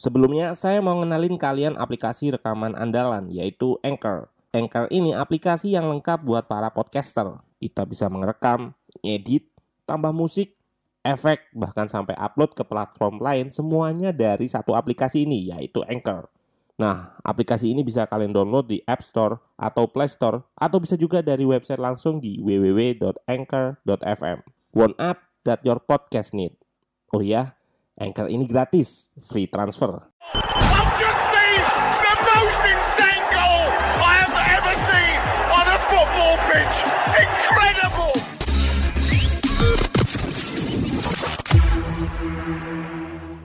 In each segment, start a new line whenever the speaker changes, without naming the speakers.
Sebelumnya, saya mau ngenalin kalian aplikasi rekaman andalan, yaitu Anchor. Anchor ini aplikasi yang lengkap buat para podcaster. Kita bisa merekam, edit, tambah musik, efek, bahkan sampai upload ke platform lain semuanya dari satu aplikasi ini, yaitu Anchor. Nah, aplikasi ini bisa kalian download di App Store atau Play Store, atau bisa juga dari website langsung di www.anchor.fm. One app that your podcast need. Oh ya, Anchor ini gratis, free transfer.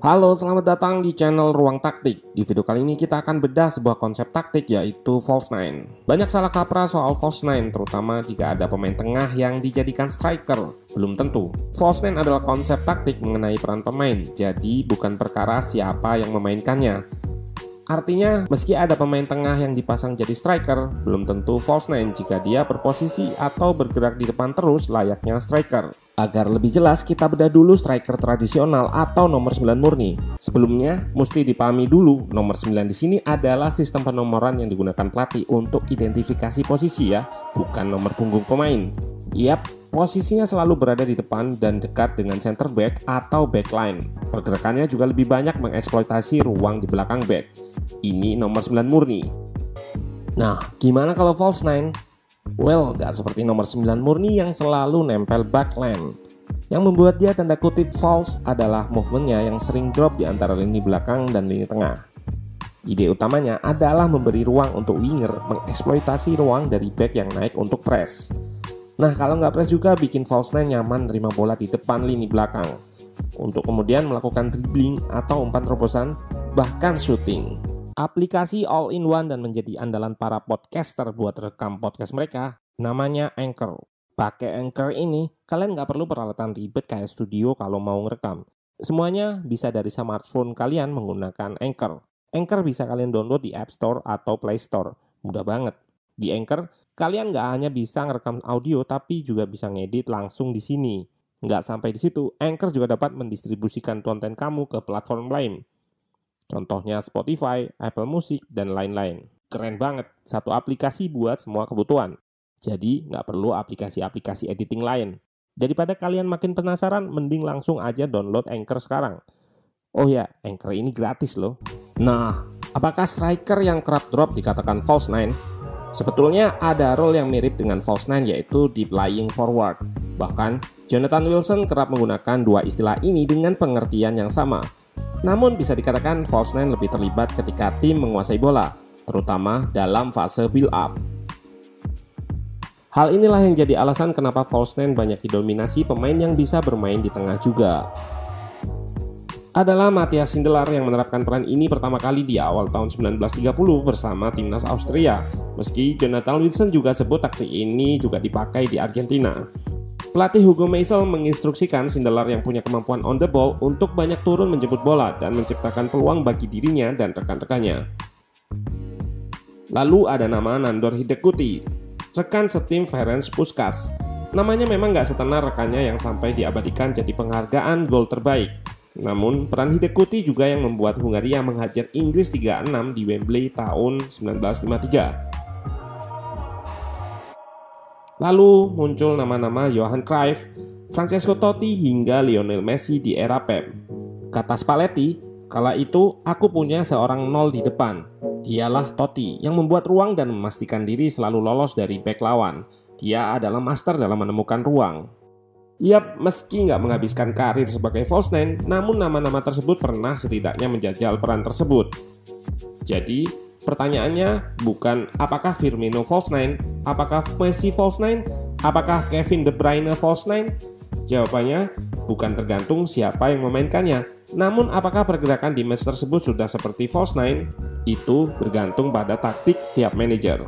Halo, selamat datang di channel Ruang Taktik. Di video kali ini kita akan bedah sebuah konsep taktik yaitu false nine. Banyak salah kaprah soal false nine, terutama jika ada pemain tengah yang dijadikan striker. Belum tentu. False nine adalah konsep taktik mengenai peran pemain, jadi bukan perkara siapa yang memainkannya. Artinya, meski ada pemain tengah yang dipasang jadi striker, belum tentu false nine jika dia berposisi atau bergerak di depan terus layaknya striker. Agar lebih jelas, kita bedah dulu striker tradisional atau nomor 9 murni. Sebelumnya, mesti dipahami dulu, nomor 9 di sini adalah sistem penomoran yang digunakan pelatih untuk identifikasi posisi ya, bukan nomor punggung pemain. Yap, posisinya selalu berada di depan dan dekat dengan center back atau back line. Pergerakannya juga lebih banyak mengeksploitasi ruang di belakang back. Ini nomor 9 murni. Nah, gimana kalau false nine? Well, gak seperti nomor 9 murni yang selalu nempel backline. Yang membuat dia tanda kutip false adalah movementnya yang sering drop di antara lini belakang dan lini tengah. Ide utamanya adalah memberi ruang untuk winger mengeksploitasi ruang dari back yang naik untuk press. Nah, kalau nggak press juga bikin false nine nyaman terima bola di depan lini belakang. Untuk kemudian melakukan dribbling atau umpan terobosan, bahkan shooting. Aplikasi all-in-one dan menjadi andalan para podcaster buat rekam podcast mereka, namanya Anchor. Pakai Anchor ini, kalian nggak perlu peralatan ribet kayak studio kalau mau ngerekam. Semuanya bisa dari smartphone kalian menggunakan Anchor. Anchor bisa kalian download di App Store atau Play Store. Mudah banget. Di Anchor, kalian nggak hanya bisa ngerekam audio, tapi juga bisa ngedit langsung di sini. Nggak sampai di situ, Anchor juga dapat mendistribusikan konten kamu ke platform lain. Contohnya Spotify, Apple Music, dan lain-lain. Keren banget, satu aplikasi buat semua kebutuhan. Jadi nggak perlu aplikasi-aplikasi editing lain. Daripada kalian makin penasaran, mending langsung aja download Anchor sekarang. Oh ya, Anchor ini gratis loh. Nah, apakah striker yang kerap drop dikatakan false nine? Sebetulnya ada role yang mirip dengan false nine yaitu deep lying forward. Bahkan, Jonathan Wilson kerap menggunakan dua istilah ini dengan pengertian yang sama, namun bisa dikatakan false nine lebih terlibat ketika tim menguasai bola, terutama dalam fase build up. Hal inilah yang jadi alasan kenapa false nine banyak didominasi pemain yang bisa bermain di tengah juga. Adalah Matthias Sindelar yang menerapkan peran ini pertama kali di awal tahun 1930 bersama timnas Austria. Meski Jonathan Wilson juga sebut taktik ini juga dipakai di Argentina. Pelatih Hugo Meisel menginstruksikan Sindelar yang punya kemampuan on the ball untuk banyak turun menjemput bola dan menciptakan peluang bagi dirinya dan rekan-rekannya. Lalu ada nama Nandor Hidekuti, rekan setim Ferenc Puskas. Namanya memang nggak setenar rekannya yang sampai diabadikan jadi penghargaan gol terbaik. Namun, peran Hidekuti juga yang membuat Hungaria menghajar Inggris 3-6 di Wembley tahun 1953. Lalu muncul nama-nama Johan Cruyff, Francesco Totti hingga Lionel Messi di era Pep. Kata Spalletti, kala itu aku punya seorang nol di depan. Dialah Totti yang membuat ruang dan memastikan diri selalu lolos dari back lawan. Dia adalah master dalam menemukan ruang. Yap, meski nggak menghabiskan karir sebagai false nine, namun nama-nama tersebut pernah setidaknya menjajal peran tersebut. Jadi, pertanyaannya bukan apakah Firmino false nine, apakah Messi false nine, apakah Kevin De Bruyne false nine? Jawabannya bukan tergantung siapa yang memainkannya, namun apakah pergerakan di match tersebut sudah seperti false nine? Itu bergantung pada taktik tiap manajer.